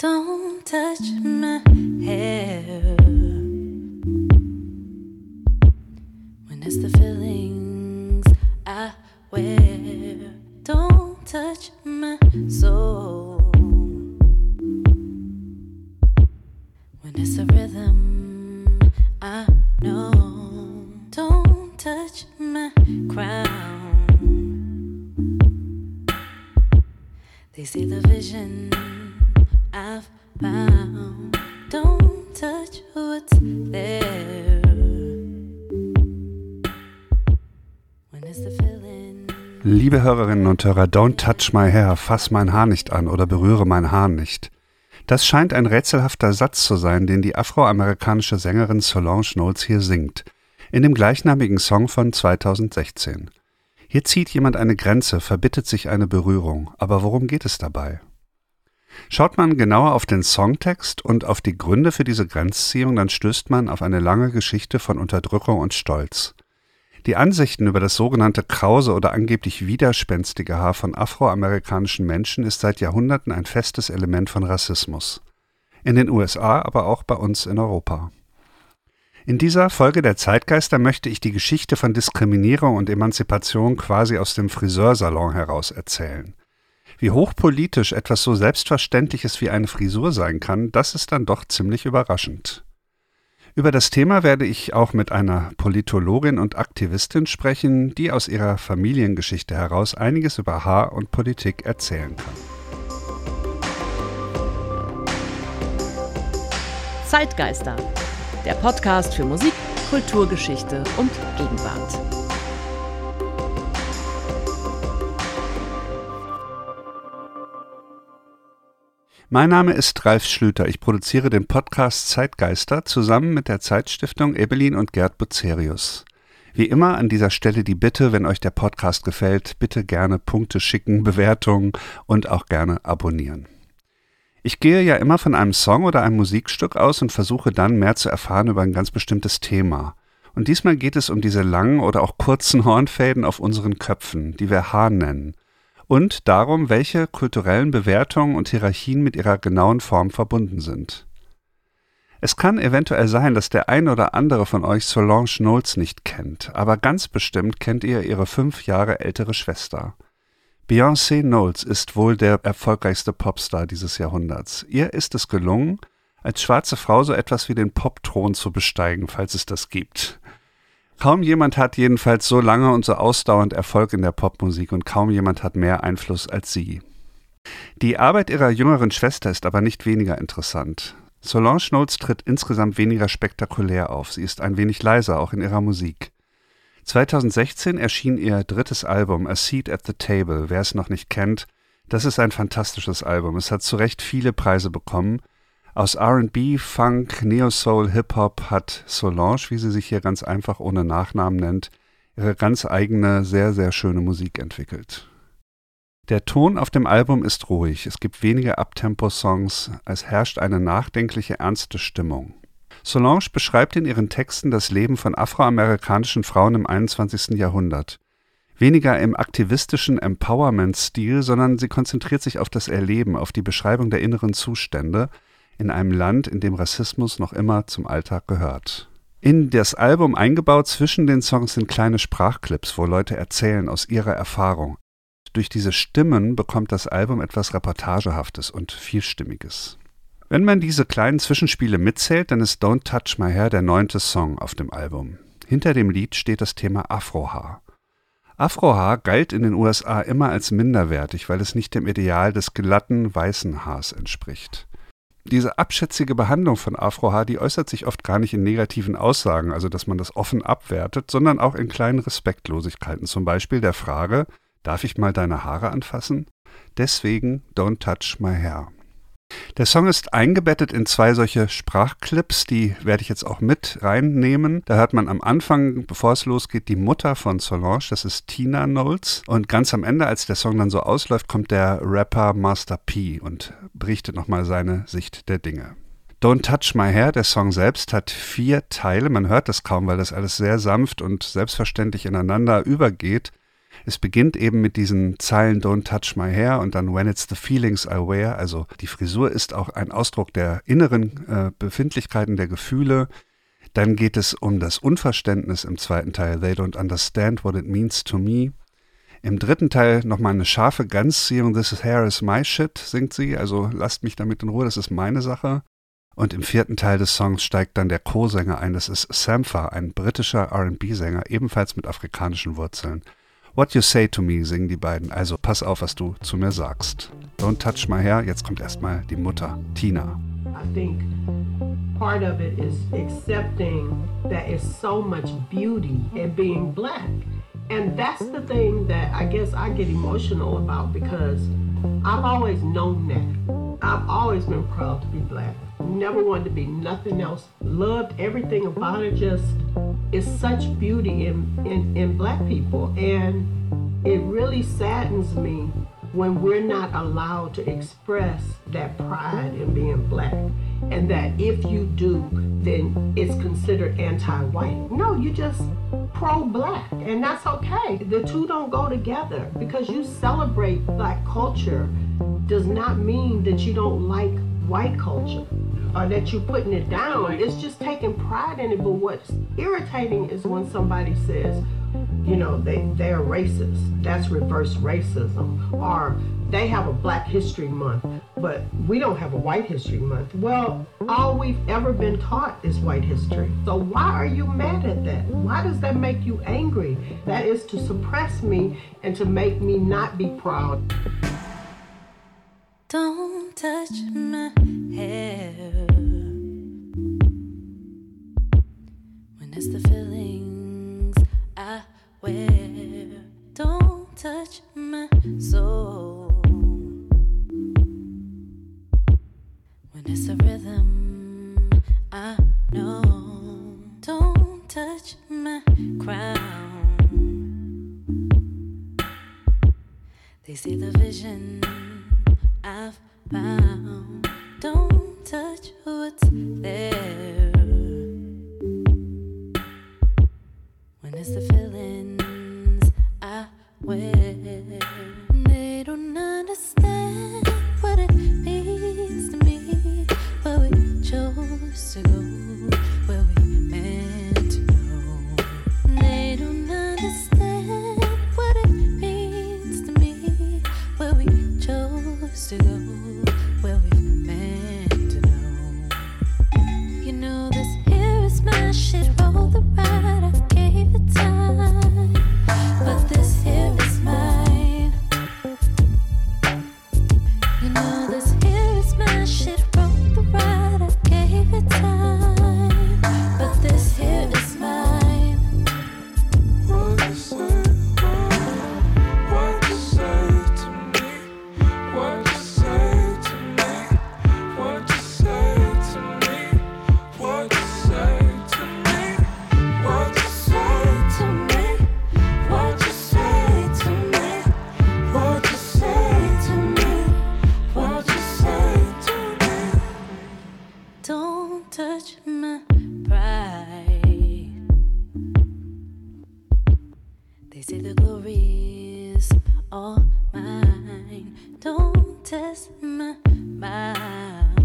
Don't touch my Hörer, don't touch my hair, fass mein Haar nicht an oder berühre mein Haar nicht. Das scheint ein rätselhafter Satz zu sein, den die afroamerikanische Sängerin Solange Knowles hier singt, in dem gleichnamigen Song von 2016. Hier zieht jemand eine Grenze, verbittet sich eine Berührung, aber worum geht es dabei? Schaut man genauer auf den Songtext und auf die Gründe für diese Grenzziehung, dann stößt man auf eine lange Geschichte von Unterdrückung und Stolz. Die Ansichten über das sogenannte krause oder angeblich widerspenstige Haar von afroamerikanischen Menschen ist seit Jahrhunderten ein festes Element von Rassismus. In den USA, aber auch bei uns in Europa. In dieser Folge der Zeitgeister möchte ich die Geschichte von Diskriminierung und Emanzipation quasi aus dem Friseursalon heraus erzählen. Wie hochpolitisch etwas so Selbstverständliches wie eine Frisur sein kann, das ist dann doch ziemlich überraschend. Über das Thema werde ich auch mit einer Politologin und Aktivistin sprechen, die aus ihrer Familiengeschichte heraus einiges über Haar und Politik erzählen kann. Zeitgeister, der Podcast für Musik, Kulturgeschichte und Gegenwart. Mein Name ist Ralf Schlüter. Ich produziere den Podcast Zeitgeister zusammen mit der Zeitstiftung Ebelin und Gerd Bucerius. Wie immer an dieser Stelle die Bitte, wenn euch der Podcast gefällt, bitte gerne Punkte schicken, Bewertungen und auch gerne abonnieren. Ich gehe ja immer von einem Song oder einem Musikstück aus und versuche dann mehr zu erfahren über ein ganz bestimmtes Thema. Und diesmal geht es um diese langen oder auch kurzen Hornfäden auf unseren Köpfen, die wir Haar nennen und darum, welche kulturellen Bewertungen und Hierarchien mit ihrer genauen Form verbunden sind. Es kann eventuell sein, dass der ein oder andere von euch Solange Knowles nicht kennt, aber ganz bestimmt kennt ihr ihre fünf Jahre ältere Schwester. Beyoncé Knowles ist wohl der erfolgreichste Popstar dieses Jahrhunderts. Ihr ist es gelungen, als schwarze Frau so etwas wie den Popthron zu besteigen, falls es das gibt. Kaum jemand hat jedenfalls so lange und so ausdauernd Erfolg in der Popmusik und kaum jemand hat mehr Einfluss als sie. Die Arbeit ihrer jüngeren Schwester ist aber nicht weniger interessant. Solange Knowles tritt insgesamt weniger spektakulär auf. Sie ist ein wenig leiser, auch in ihrer Musik. 2016 erschien ihr drittes Album A Seat at the Table. Wer es noch nicht kennt, das ist ein fantastisches Album. Es hat zu Recht viele Preise bekommen aus RB, Funk, Neo-Soul, Hip-Hop hat Solange, wie sie sich hier ganz einfach ohne Nachnamen nennt, ihre ganz eigene, sehr, sehr schöne Musik entwickelt. Der Ton auf dem Album ist ruhig, es gibt wenige Abtempo-Songs, es herrscht eine nachdenkliche, ernste Stimmung. Solange beschreibt in ihren Texten das Leben von afroamerikanischen Frauen im 21. Jahrhundert. Weniger im aktivistischen Empowerment-Stil, sondern sie konzentriert sich auf das Erleben, auf die Beschreibung der inneren Zustände, in einem Land, in dem Rassismus noch immer zum Alltag gehört. In das Album eingebaut zwischen den Songs sind kleine Sprachclips, wo Leute erzählen aus ihrer Erfahrung. Durch diese Stimmen bekommt das Album etwas Reportagehaftes und Vielstimmiges. Wenn man diese kleinen Zwischenspiele mitzählt, dann ist Don't Touch My Hair der neunte Song auf dem Album. Hinter dem Lied steht das Thema Afrohaar. Afrohaar galt in den USA immer als minderwertig, weil es nicht dem Ideal des glatten, weißen Haars entspricht diese abschätzige Behandlung von Afrohaar, die äußert sich oft gar nicht in negativen Aussagen, also dass man das offen abwertet, sondern auch in kleinen Respektlosigkeiten, zum Beispiel der Frage, darf ich mal deine Haare anfassen? Deswegen Don't Touch My Hair. Der Song ist eingebettet in zwei solche Sprachclips, die werde ich jetzt auch mit reinnehmen. Da hört man am Anfang, bevor es losgeht, die Mutter von Solange, das ist Tina Knowles. Und ganz am Ende, als der Song dann so ausläuft, kommt der Rapper Master P und berichtet nochmal seine Sicht der Dinge. Don't Touch My Hair, der Song selbst, hat vier Teile. Man hört das kaum, weil das alles sehr sanft und selbstverständlich ineinander übergeht. Es beginnt eben mit diesen Zeilen Don't touch my hair und dann When it's the feelings I wear. Also die Frisur ist auch ein Ausdruck der inneren äh, Befindlichkeiten, der Gefühle. Dann geht es um das Unverständnis im zweiten Teil. They don't understand what it means to me. Im dritten Teil nochmal eine scharfe Ganzziehung. This is hair is my shit, singt sie. Also lasst mich damit in Ruhe, das ist meine Sache. Und im vierten Teil des Songs steigt dann der Co-Sänger ein. Das ist Sampha, ein britischer RB-Sänger, ebenfalls mit afrikanischen Wurzeln. What you say to me singen die beiden. Also pass auf, was du zu mir sagst. Don't touch my hair. Jetzt kommt erstmal die Mutter, Tina. I think part of it is accepting that it's so much beauty in being black. And that's the thing that I guess I get emotional about because I've always known that. I've always been proud to be black. Never wanted to be nothing else. Loved everything about it. Just is such beauty in, in, in black people. And it really saddens me when we're not allowed to express that pride in being black. And that if you do, then it's considered anti white. No, you just pro black. And that's okay. The two don't go together because you celebrate black culture does not mean that you don't like white culture or that you're putting it down. It's just taking pride in it. But what's irritating is when somebody says, you know, they, they're racist. That's reverse racism. Or they have a Black History Month, but we don't have a White History Month. Well, all we've ever been taught is white history. So why are you mad at that? Why does that make you angry? That is to suppress me and to make me not be proud. Don't touch my hair. It's the feelings I wear. Don't touch my soul. When it's a rhythm I know. Don't touch my crown. They see the vision I've found. Don't touch what's there. miss the feelings I wish. Don't touch my pride. They say the glory is all mine. Don't test my mouth.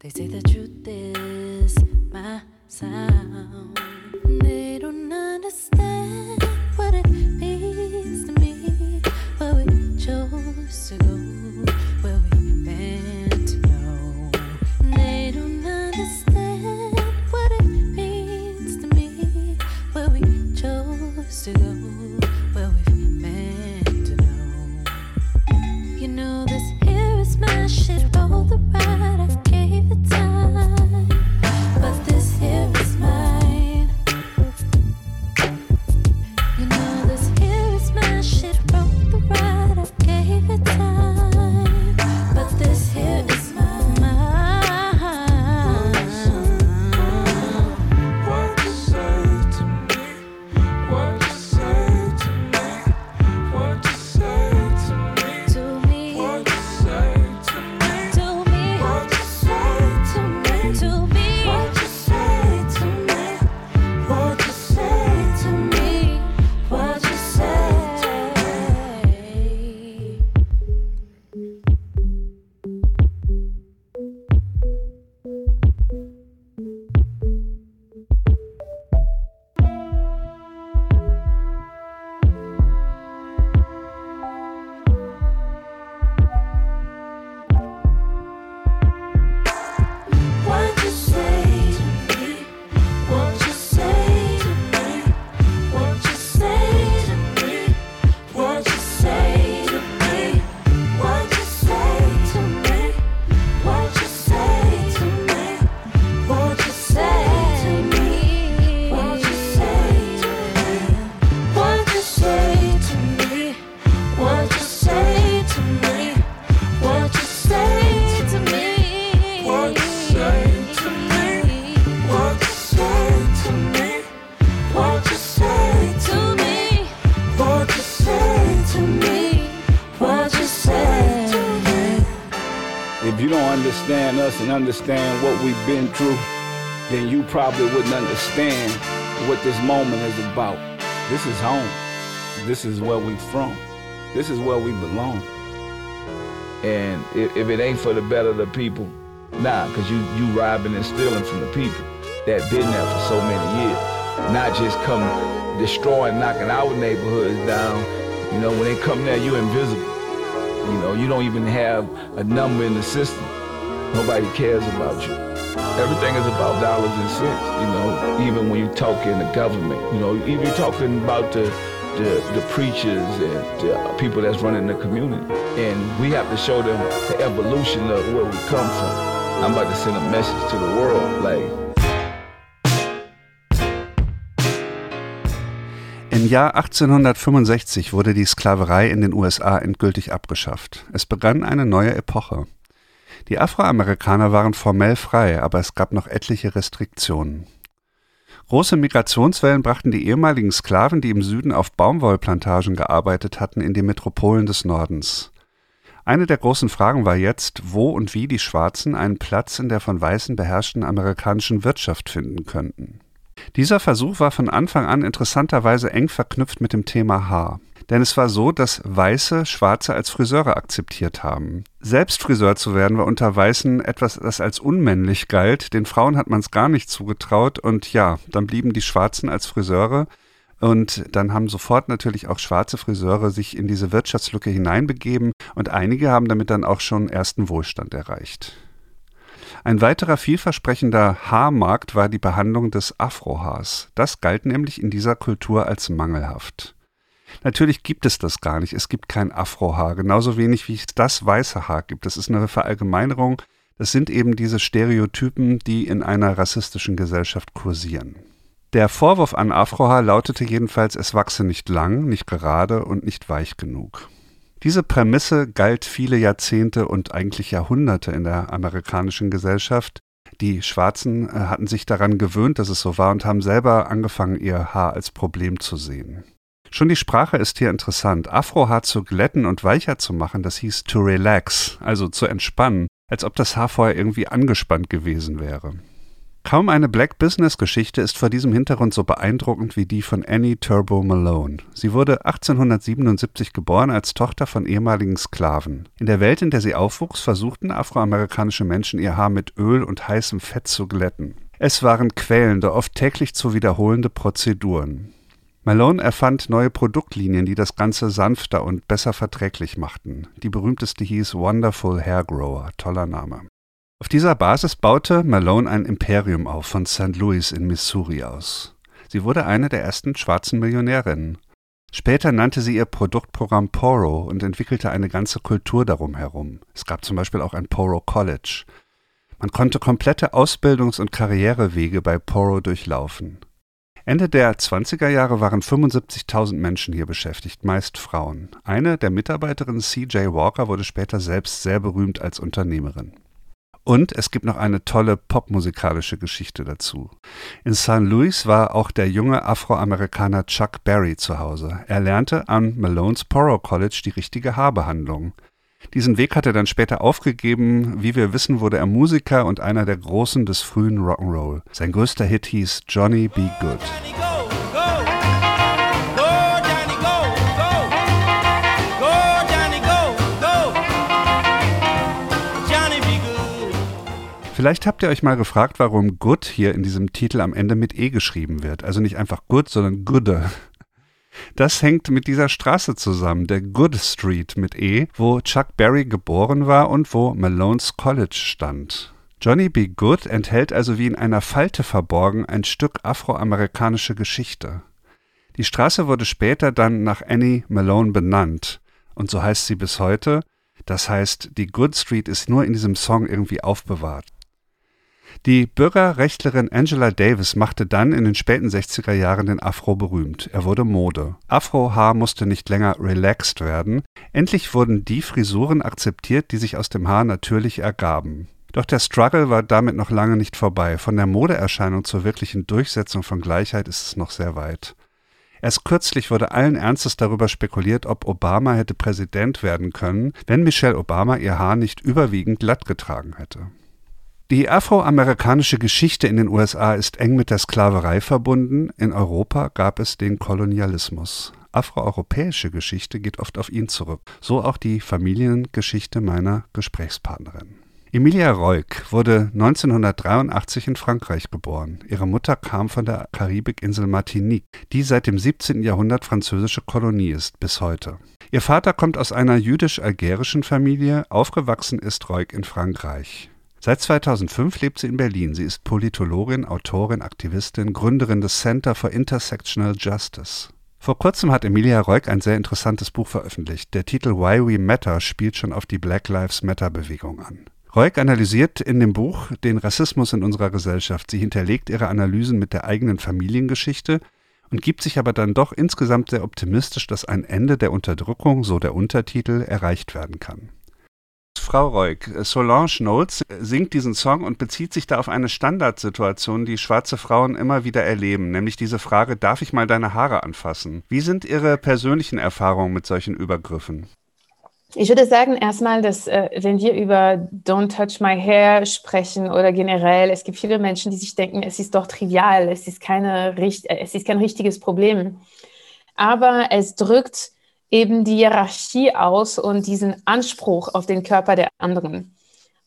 They say the truth is my sound. Probably wouldn't understand what this moment is about. This is home. This is where we from. This is where we belong. And if, if it ain't for the better of the people, nah, because you, you robbing and stealing from the people that been there for so many years. Not just come destroying, knocking our neighborhoods down. You know, when they come there, you invisible. You know, you don't even have a number in the system. Nobody cares about you. Everything is about dollars and cents, you know, even when you talk in the government, you know, even you're talking about the, the, the preachers and the people that's running the community. And we have to show them the evolution of where we come from. I'm about to send a message to the world, like, Im Jahr 1865 wurde die Sklaverei in den USA endgültig abgeschafft. Es begann eine neue Epoche. Die Afroamerikaner waren formell frei, aber es gab noch etliche Restriktionen. Große Migrationswellen brachten die ehemaligen Sklaven, die im Süden auf Baumwollplantagen gearbeitet hatten, in die Metropolen des Nordens. Eine der großen Fragen war jetzt, wo und wie die Schwarzen einen Platz in der von Weißen beherrschten amerikanischen Wirtschaft finden könnten. Dieser Versuch war von Anfang an interessanterweise eng verknüpft mit dem Thema Haar. Denn es war so, dass Weiße Schwarze als Friseure akzeptiert haben. Selbst Friseur zu werden war unter Weißen etwas, das als unmännlich galt. Den Frauen hat man es gar nicht zugetraut. Und ja, dann blieben die Schwarzen als Friseure. Und dann haben sofort natürlich auch schwarze Friseure sich in diese Wirtschaftslücke hineinbegeben. Und einige haben damit dann auch schon ersten Wohlstand erreicht. Ein weiterer vielversprechender Haarmarkt war die Behandlung des Afrohaars. Das galt nämlich in dieser Kultur als mangelhaft. Natürlich gibt es das gar nicht. Es gibt kein Afrohaar, genauso wenig wie es das weiße Haar gibt. Das ist eine Verallgemeinerung. Das sind eben diese Stereotypen, die in einer rassistischen Gesellschaft kursieren. Der Vorwurf an Afrohaar lautete jedenfalls, es wachse nicht lang, nicht gerade und nicht weich genug. Diese Prämisse galt viele Jahrzehnte und eigentlich Jahrhunderte in der amerikanischen Gesellschaft. Die Schwarzen äh, hatten sich daran gewöhnt, dass es so war und haben selber angefangen, ihr Haar als Problem zu sehen. Schon die Sprache ist hier interessant. Afrohaar zu glätten und weicher zu machen, das hieß to relax, also zu entspannen, als ob das Haar vorher irgendwie angespannt gewesen wäre. Kaum eine Black Business Geschichte ist vor diesem Hintergrund so beeindruckend wie die von Annie Turbo Malone. Sie wurde 1877 geboren als Tochter von ehemaligen Sklaven. In der Welt, in der sie aufwuchs, versuchten afroamerikanische Menschen ihr Haar mit Öl und heißem Fett zu glätten. Es waren quälende, oft täglich zu wiederholende Prozeduren. Malone erfand neue Produktlinien, die das Ganze sanfter und besser verträglich machten. Die berühmteste hieß Wonderful Hair Grower, toller Name. Auf dieser Basis baute Malone ein Imperium auf von St. Louis in Missouri aus. Sie wurde eine der ersten schwarzen Millionärinnen. Später nannte sie ihr Produktprogramm Poro und entwickelte eine ganze Kultur darum herum. Es gab zum Beispiel auch ein Poro College. Man konnte komplette Ausbildungs- und Karrierewege bei Poro durchlaufen. Ende der 20er Jahre waren 75.000 Menschen hier beschäftigt, meist Frauen. Eine der Mitarbeiterinnen, CJ Walker, wurde später selbst sehr berühmt als Unternehmerin. Und es gibt noch eine tolle popmusikalische Geschichte dazu. In St. Louis war auch der junge Afroamerikaner Chuck Berry zu Hause. Er lernte an Malones Poro College die richtige Haarbehandlung. Diesen Weg hat er dann später aufgegeben. Wie wir wissen, wurde er Musiker und einer der Großen des frühen Rock'n'Roll. Sein größter Hit hieß Johnny Be Good. Vielleicht habt ihr euch mal gefragt, warum Good hier in diesem Titel am Ende mit E geschrieben wird. Also nicht einfach Good, sondern Gooder. Das hängt mit dieser Straße zusammen, der Good Street mit E, wo Chuck Berry geboren war und wo Malone's College stand. Johnny B. Good enthält also wie in einer Falte verborgen ein Stück afroamerikanische Geschichte. Die Straße wurde später dann nach Annie Malone benannt und so heißt sie bis heute. Das heißt, die Good Street ist nur in diesem Song irgendwie aufbewahrt. Die Bürgerrechtlerin Angela Davis machte dann in den späten 60er Jahren den Afro berühmt. Er wurde Mode. Afrohaar musste nicht länger relaxed werden. Endlich wurden die Frisuren akzeptiert, die sich aus dem Haar natürlich ergaben. Doch der Struggle war damit noch lange nicht vorbei. Von der Modeerscheinung zur wirklichen Durchsetzung von Gleichheit ist es noch sehr weit. Erst kürzlich wurde allen Ernstes darüber spekuliert, ob Obama hätte Präsident werden können, wenn Michelle Obama ihr Haar nicht überwiegend glatt getragen hätte. Die afroamerikanische Geschichte in den USA ist eng mit der Sklaverei verbunden, in Europa gab es den Kolonialismus. Afroeuropäische Geschichte geht oft auf ihn zurück, so auch die Familiengeschichte meiner Gesprächspartnerin. Emilia Reuk wurde 1983 in Frankreich geboren. Ihre Mutter kam von der Karibikinsel Martinique, die seit dem 17. Jahrhundert französische Kolonie ist bis heute. Ihr Vater kommt aus einer jüdisch-algerischen Familie, aufgewachsen ist Reuk in Frankreich. Seit 2005 lebt sie in Berlin. Sie ist Politologin, Autorin, Aktivistin, Gründerin des Center for Intersectional Justice. Vor kurzem hat Emilia Reuk ein sehr interessantes Buch veröffentlicht. Der Titel Why We Matter spielt schon auf die Black Lives Matter Bewegung an. Reuk analysiert in dem Buch den Rassismus in unserer Gesellschaft. Sie hinterlegt ihre Analysen mit der eigenen Familiengeschichte und gibt sich aber dann doch insgesamt sehr optimistisch, dass ein Ende der Unterdrückung, so der Untertitel, erreicht werden kann. Frau Reuk, Solange Knowles singt diesen Song und bezieht sich da auf eine Standardsituation, die schwarze Frauen immer wieder erleben, nämlich diese Frage, darf ich mal deine Haare anfassen? Wie sind Ihre persönlichen Erfahrungen mit solchen Übergriffen? Ich würde sagen, erstmal, dass äh, wenn wir über Don't Touch My Hair sprechen oder generell, es gibt viele Menschen, die sich denken, es ist doch trivial, es ist, keine, es ist kein richtiges Problem. Aber es drückt eben die Hierarchie aus und diesen Anspruch auf den Körper der anderen.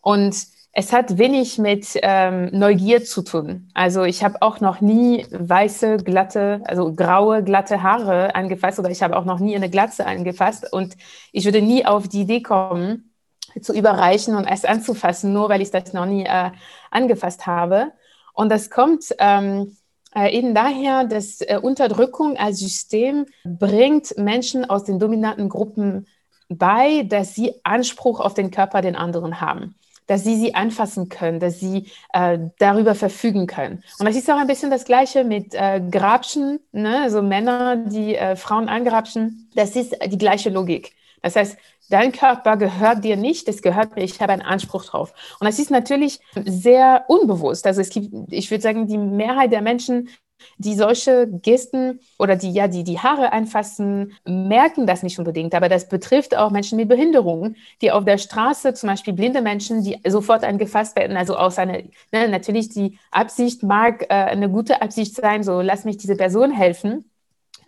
Und es hat wenig mit ähm, Neugier zu tun. Also ich habe auch noch nie weiße, glatte, also graue, glatte Haare angefasst oder ich habe auch noch nie eine Glatze angefasst und ich würde nie auf die Idee kommen, zu überreichen und es anzufassen, nur weil ich das noch nie äh, angefasst habe. Und das kommt ähm, äh, eben daher, dass äh, Unterdrückung als System bringt Menschen aus den dominanten Gruppen bei, dass sie Anspruch auf den Körper den anderen haben dass sie sie anfassen können, dass sie äh, darüber verfügen können. Und das ist auch ein bisschen das Gleiche mit äh, Grabschen, ne? also Männer, die äh, Frauen angrabschen. Das ist die gleiche Logik. Das heißt, dein Körper gehört dir nicht, es gehört mir, ich habe einen Anspruch drauf. Und das ist natürlich sehr unbewusst. Also es gibt, ich würde sagen, die Mehrheit der Menschen die solche Gesten oder die ja die die Haare anfassen, merken das nicht unbedingt. Aber das betrifft auch Menschen mit Behinderungen, die auf der Straße, zum Beispiel blinde Menschen, die sofort angefasst werden. Also aus einer, ne, natürlich die Absicht mag äh, eine gute Absicht sein, so lass mich diese Person helfen.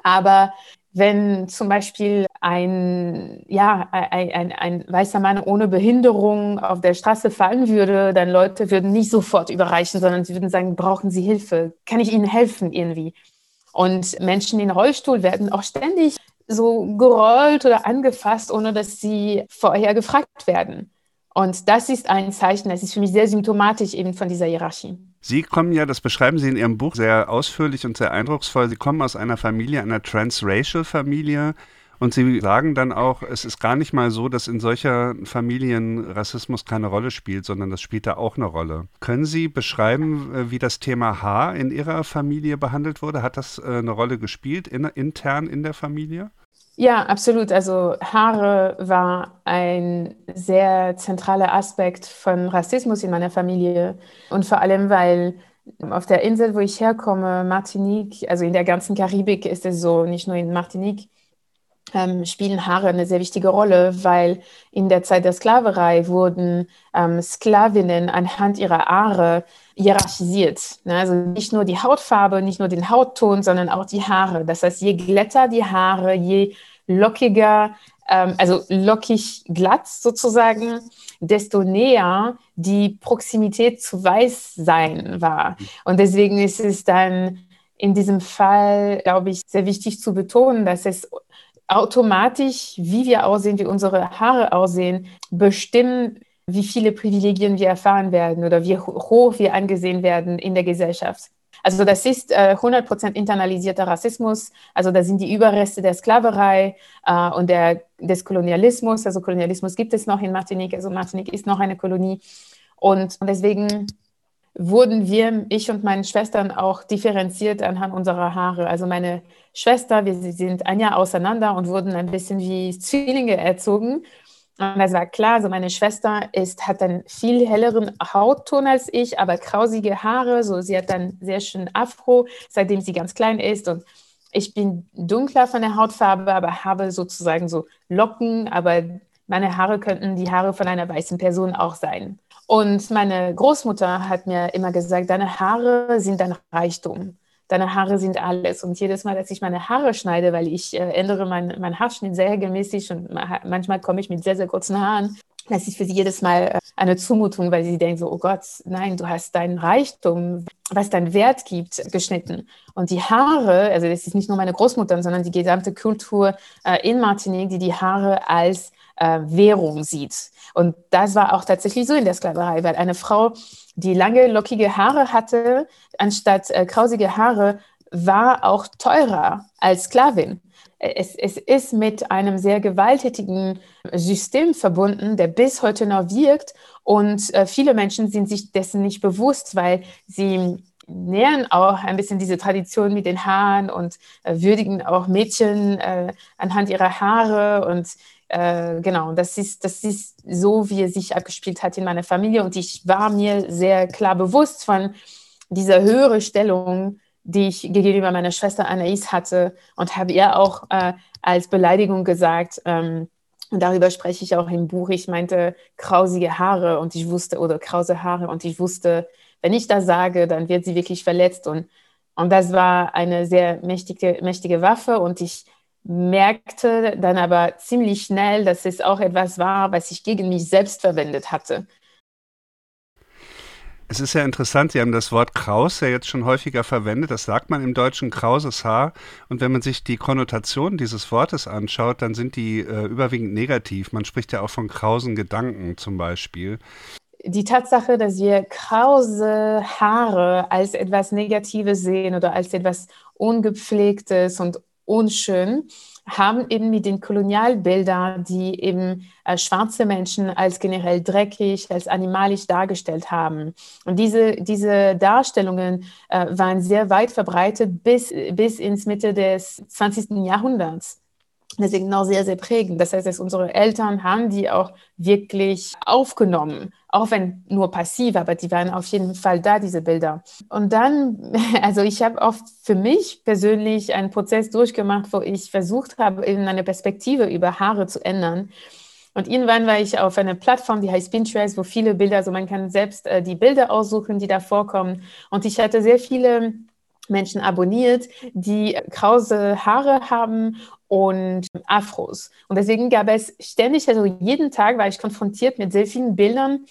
Aber wenn zum Beispiel ein, ja, ein, ein, ein, weißer Mann ohne Behinderung auf der Straße fallen würde, dann Leute würden nicht sofort überreichen, sondern sie würden sagen, brauchen Sie Hilfe? Kann ich Ihnen helfen irgendwie? Und Menschen in Rollstuhl werden auch ständig so gerollt oder angefasst, ohne dass sie vorher gefragt werden. Und das ist ein Zeichen, das ist für mich sehr symptomatisch eben von dieser Hierarchie. Sie kommen ja, das beschreiben Sie in Ihrem Buch sehr ausführlich und sehr eindrucksvoll, Sie kommen aus einer Familie, einer transracial Familie. Und Sie sagen dann auch, es ist gar nicht mal so, dass in solcher Familien Rassismus keine Rolle spielt, sondern das spielt da auch eine Rolle. Können Sie beschreiben, äh, wie das Thema Haar in Ihrer Familie behandelt wurde? Hat das äh, eine Rolle gespielt in, intern in der Familie? Ja, absolut. Also Haare war ein sehr zentraler Aspekt von Rassismus in meiner Familie. Und vor allem, weil auf der Insel, wo ich herkomme, Martinique, also in der ganzen Karibik ist es so, nicht nur in Martinique, ähm, spielen Haare eine sehr wichtige Rolle, weil in der Zeit der Sklaverei wurden ähm, Sklavinnen anhand ihrer Haare hierarchisiert. Ne? Also nicht nur die Hautfarbe, nicht nur den Hautton, sondern auch die Haare. Das heißt, je glätter die Haare, je lockiger, ähm, also lockig glatt sozusagen, desto näher die Proximität zu Weißsein war. Und deswegen ist es dann in diesem Fall, glaube ich, sehr wichtig zu betonen, dass es automatisch, wie wir aussehen, wie unsere Haare aussehen, bestimmen, wie viele Privilegien wir erfahren werden oder wie hoch wir angesehen werden in der Gesellschaft. Also das ist äh, 100% internalisierter Rassismus. Also da sind die Überreste der Sklaverei äh, und der, des Kolonialismus. Also Kolonialismus gibt es noch in Martinique. Also Martinique ist noch eine Kolonie. Und, deswegen wurden wir, ich und meine Schwestern, auch differenziert anhand unserer Haare. Also meine Schwester, wir sind ein Jahr auseinander und wurden ein bisschen wie Zwillinge erzogen. Und das war klar, also meine Schwester ist, hat einen viel helleren Hautton als ich, aber krausige Haare. So, sie hat dann sehr schön Afro, seitdem sie ganz klein ist. Und Ich bin dunkler von der Hautfarbe, aber habe sozusagen so Locken, aber meine Haare könnten die Haare von einer weißen Person auch sein. Und meine Großmutter hat mir immer gesagt, deine Haare sind dein Reichtum. Deine Haare sind alles. Und jedes Mal, dass ich meine Haare schneide, weil ich äh, ändere meinen mein Haarschnitt sehr regelmäßig und manchmal komme ich mit sehr, sehr kurzen Haaren, das ist für sie jedes Mal äh, eine Zumutung, weil sie denkt so, oh Gott, nein, du hast deinen Reichtum, was deinen Wert gibt, geschnitten. Und die Haare, also das ist nicht nur meine Großmutter, sondern die gesamte Kultur äh, in Martinique, die die Haare als äh, Währung sieht. Und das war auch tatsächlich so in der Sklaverei, weil eine Frau, die lange, lockige Haare hatte, anstatt äh, krausige Haare, war auch teurer als Sklavin es, es ist mit einem sehr gewalttätigen System verbunden, der bis heute noch wirkt. Und äh, viele Menschen sind sich dessen nicht bewusst, weil sie nähern auch ein bisschen diese Tradition mit den Haaren und äh, würdigen auch Mädchen äh, anhand ihrer Haare. Und äh, genau, das ist, das ist so, wie es sich abgespielt hat in meiner Familie. Und ich war mir sehr klar bewusst von dieser höheren Stellung, die ich gegenüber meiner Schwester Anaïs hatte und habe ihr auch äh, als Beleidigung gesagt, ähm, und darüber spreche ich auch im Buch, ich meinte krausige Haare und ich wusste, oder krause Haare und ich wusste, wenn ich das sage, dann wird sie wirklich verletzt und, und das war eine sehr mächtige, mächtige Waffe und ich merkte dann aber ziemlich schnell, dass es auch etwas war, was ich gegen mich selbst verwendet hatte. Es ist ja interessant, Sie haben das Wort Kraus ja jetzt schon häufiger verwendet. Das sagt man im Deutschen krauses Haar. Und wenn man sich die Konnotation dieses Wortes anschaut, dann sind die äh, überwiegend negativ. Man spricht ja auch von krausen Gedanken zum Beispiel. Die Tatsache, dass wir krause Haare als etwas Negatives sehen oder als etwas Ungepflegtes und unschön, haben eben mit den Kolonialbildern, die eben äh, schwarze Menschen als generell dreckig, als animalisch dargestellt haben. Und diese, diese Darstellungen äh, waren sehr weit verbreitet bis, bis ins Mitte des 20. Jahrhunderts. Deswegen auch sehr, sehr prägend. Das heißt, dass unsere Eltern haben die auch wirklich aufgenommen, auch wenn nur passiv, aber die waren auf jeden Fall da, diese Bilder. Und dann, also ich habe auch für mich persönlich einen Prozess durchgemacht, wo ich versucht habe, eben eine Perspektive über Haare zu ändern. Und irgendwann war ich auf einer Plattform, die heißt Pinterest, wo viele Bilder, also man kann selbst äh, die Bilder aussuchen, die da vorkommen. Und ich hatte sehr viele Menschen abonniert, die krause Haare haben und Afros. Und deswegen gab es ständig, also jeden Tag war ich konfrontiert mit sehr vielen Bildern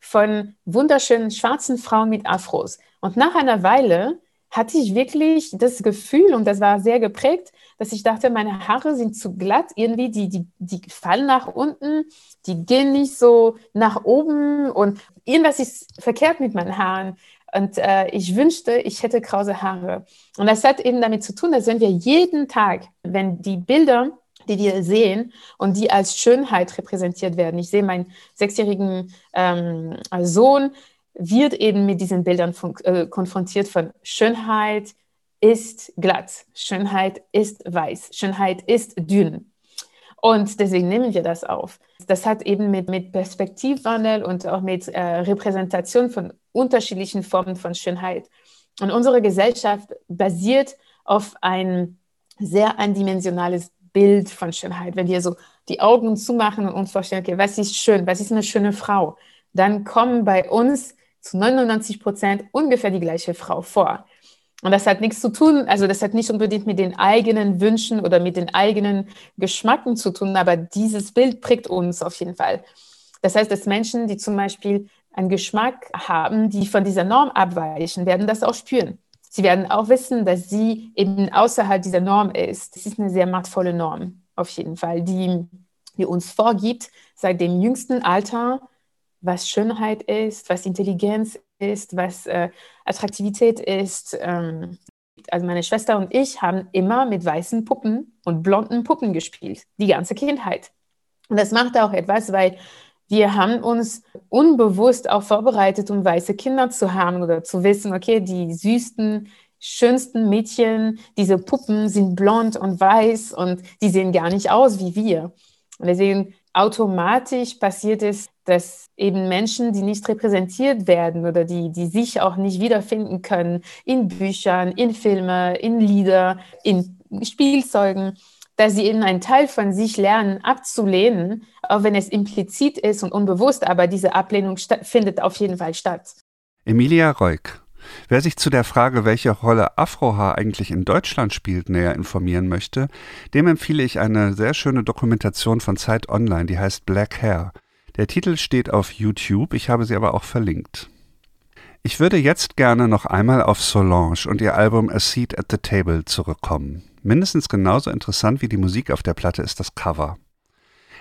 von wunderschönen schwarzen Frauen mit Afros. Und nach einer Weile hatte ich wirklich das Gefühl, und das war sehr geprägt, dass ich dachte, meine Haare sind zu glatt, irgendwie, die, die, die fallen nach unten, die gehen nicht so nach oben und irgendwas ist verkehrt mit meinen Haaren. Und äh, ich wünschte, ich hätte krause Haare. Und das hat eben damit zu tun, dass wenn wir jeden Tag, wenn die Bilder, die wir sehen und die als Schönheit repräsentiert werden, ich sehe meinen sechsjährigen ähm, Sohn, wird eben mit diesen Bildern äh, konfrontiert von Schönheit ist glatt, Schönheit ist weiß, Schönheit ist dünn. Und deswegen nehmen wir das auf. Das hat eben mit, mit Perspektivwandel und auch mit äh, Repräsentation von unterschiedlichen Formen von Schönheit. Und unsere Gesellschaft basiert auf ein sehr eindimensionales Bild von Schönheit. Wenn wir so die Augen zumachen und uns vorstellen, okay, was ist schön, was ist eine schöne Frau, dann kommen bei uns zu 99 Prozent ungefähr die gleiche Frau vor. Und das hat nichts zu tun, also das hat nicht unbedingt mit den eigenen Wünschen oder mit den eigenen Geschmacken zu tun, aber dieses Bild prägt uns auf jeden Fall. Das heißt, dass Menschen, die zum Beispiel einen Geschmack haben, die von dieser Norm abweichen, werden das auch spüren. Sie werden auch wissen, dass sie eben außerhalb dieser Norm ist. Das ist eine sehr machtvolle Norm, auf jeden Fall, die, die uns vorgibt, seit dem jüngsten Alter, was Schönheit ist, was Intelligenz ist, was äh, Attraktivität ist. Ähm, also meine Schwester und ich haben immer mit weißen Puppen und blonden Puppen gespielt, die ganze Kindheit. Und das macht auch etwas, weil wir haben uns unbewusst auch vorbereitet, um weiße Kinder zu haben oder zu wissen, okay, die süßsten, schönsten Mädchen, diese Puppen sind blond und weiß und die sehen gar nicht aus wie wir. Und deswegen automatisch passiert es, dass eben Menschen, die nicht repräsentiert werden oder die, die sich auch nicht wiederfinden können in Büchern, in Filmen, in Lieder, in Spielzeugen, dass sie eben einen Teil von sich lernen abzulehnen, auch wenn es implizit ist und unbewusst, aber diese Ablehnung findet auf jeden Fall statt. Emilia Reuk. Wer sich zu der Frage, welche Rolle Afrohaar eigentlich in Deutschland spielt, näher informieren möchte, dem empfehle ich eine sehr schöne Dokumentation von Zeit Online, die heißt Black Hair. Der Titel steht auf YouTube, ich habe sie aber auch verlinkt. Ich würde jetzt gerne noch einmal auf Solange und ihr Album A Seat at the Table zurückkommen. Mindestens genauso interessant wie die Musik auf der Platte ist das Cover.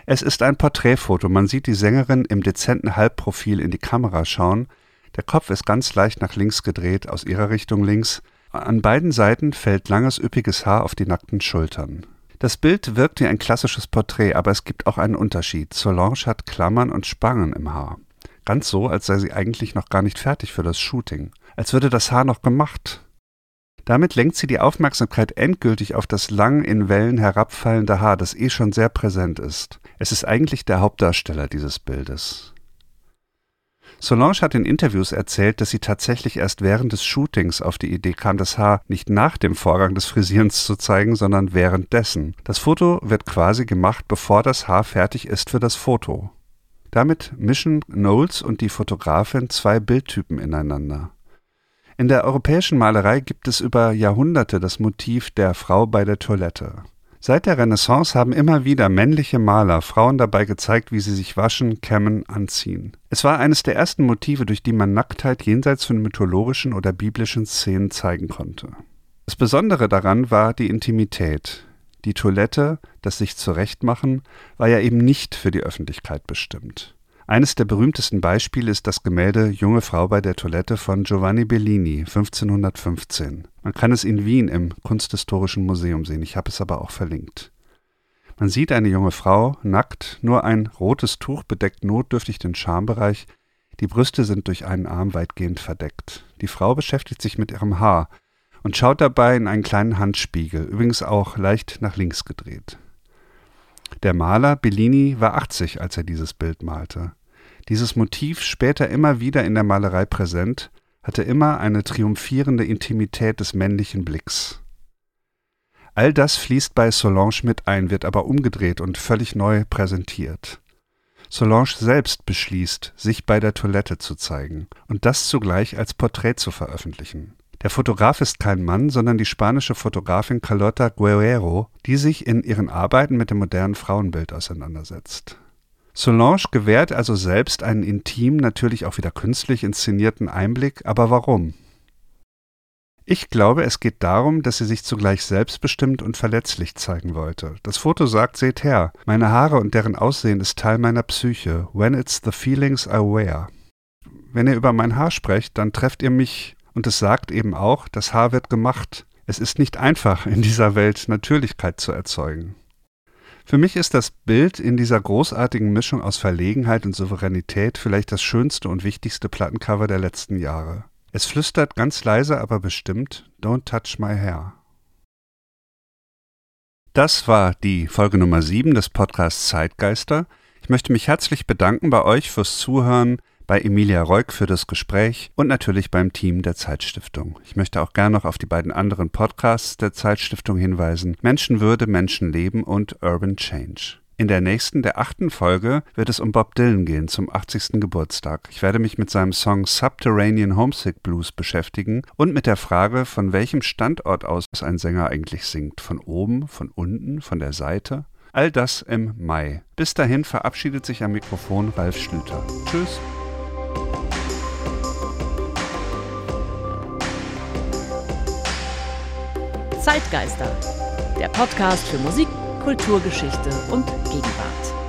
Es ist ein Porträtfoto, man sieht die Sängerin im dezenten Halbprofil in die Kamera schauen, der Kopf ist ganz leicht nach links gedreht, aus ihrer Richtung links, an beiden Seiten fällt langes üppiges Haar auf die nackten Schultern. Das Bild wirkt wie ein klassisches Porträt, aber es gibt auch einen Unterschied. Solange hat Klammern und Spangen im Haar. Ganz so, als sei sie eigentlich noch gar nicht fertig für das Shooting. Als würde das Haar noch gemacht. Damit lenkt sie die Aufmerksamkeit endgültig auf das lang in Wellen herabfallende Haar, das eh schon sehr präsent ist. Es ist eigentlich der Hauptdarsteller dieses Bildes. Solange hat in Interviews erzählt, dass sie tatsächlich erst während des Shootings auf die Idee kam, das Haar nicht nach dem Vorgang des Frisierens zu zeigen, sondern währenddessen. Das Foto wird quasi gemacht, bevor das Haar fertig ist für das Foto. Damit mischen Knowles und die Fotografin zwei Bildtypen ineinander. In der europäischen Malerei gibt es über Jahrhunderte das Motiv der Frau bei der Toilette. Seit der Renaissance haben immer wieder männliche Maler Frauen dabei gezeigt, wie sie sich waschen, kämmen, anziehen. Es war eines der ersten Motive, durch die man Nacktheit jenseits von mythologischen oder biblischen Szenen zeigen konnte. Das Besondere daran war die Intimität. Die Toilette, das sich zurechtmachen, war ja eben nicht für die Öffentlichkeit bestimmt. Eines der berühmtesten Beispiele ist das Gemälde Junge Frau bei der Toilette von Giovanni Bellini 1515. Man kann es in Wien im Kunsthistorischen Museum sehen, ich habe es aber auch verlinkt. Man sieht eine junge Frau, nackt, nur ein rotes Tuch bedeckt notdürftig den Schambereich, die Brüste sind durch einen Arm weitgehend verdeckt. Die Frau beschäftigt sich mit ihrem Haar und schaut dabei in einen kleinen Handspiegel, übrigens auch leicht nach links gedreht. Der Maler Bellini war 80, als er dieses Bild malte. Dieses Motiv, später immer wieder in der Malerei präsent, hatte immer eine triumphierende Intimität des männlichen Blicks. All das fließt bei Solange mit ein, wird aber umgedreht und völlig neu präsentiert. Solange selbst beschließt, sich bei der Toilette zu zeigen und das zugleich als Porträt zu veröffentlichen. Der Fotograf ist kein Mann, sondern die spanische Fotografin Carlota Guerrero, die sich in ihren Arbeiten mit dem modernen Frauenbild auseinandersetzt. Solange gewährt also selbst einen intim, natürlich auch wieder künstlich inszenierten Einblick, aber warum? Ich glaube, es geht darum, dass sie sich zugleich selbstbestimmt und verletzlich zeigen wollte. Das Foto sagt, seht her, meine Haare und deren Aussehen ist Teil meiner Psyche. When it's the feelings I wear. Wenn ihr über mein Haar sprecht, dann trefft ihr mich und es sagt eben auch, das Haar wird gemacht. Es ist nicht einfach, in dieser Welt Natürlichkeit zu erzeugen. Für mich ist das Bild in dieser großartigen Mischung aus Verlegenheit und Souveränität vielleicht das schönste und wichtigste Plattencover der letzten Jahre. Es flüstert ganz leise, aber bestimmt Don't touch my hair. Das war die Folge Nummer 7 des Podcasts Zeitgeister. Ich möchte mich herzlich bedanken bei euch fürs Zuhören bei Emilia Reuk für das Gespräch und natürlich beim Team der Zeitstiftung. Ich möchte auch gern noch auf die beiden anderen Podcasts der Zeitstiftung hinweisen. Menschenwürde, Menschenleben und Urban Change. In der nächsten, der achten Folge, wird es um Bob Dylan gehen zum 80. Geburtstag. Ich werde mich mit seinem Song Subterranean Homesick Blues beschäftigen und mit der Frage, von welchem Standort aus ein Sänger eigentlich singt. Von oben, von unten, von der Seite? All das im Mai. Bis dahin verabschiedet sich am Mikrofon Ralf Schlüter. Tschüss. Zeitgeister, der Podcast für Musik, Kulturgeschichte und Gegenwart.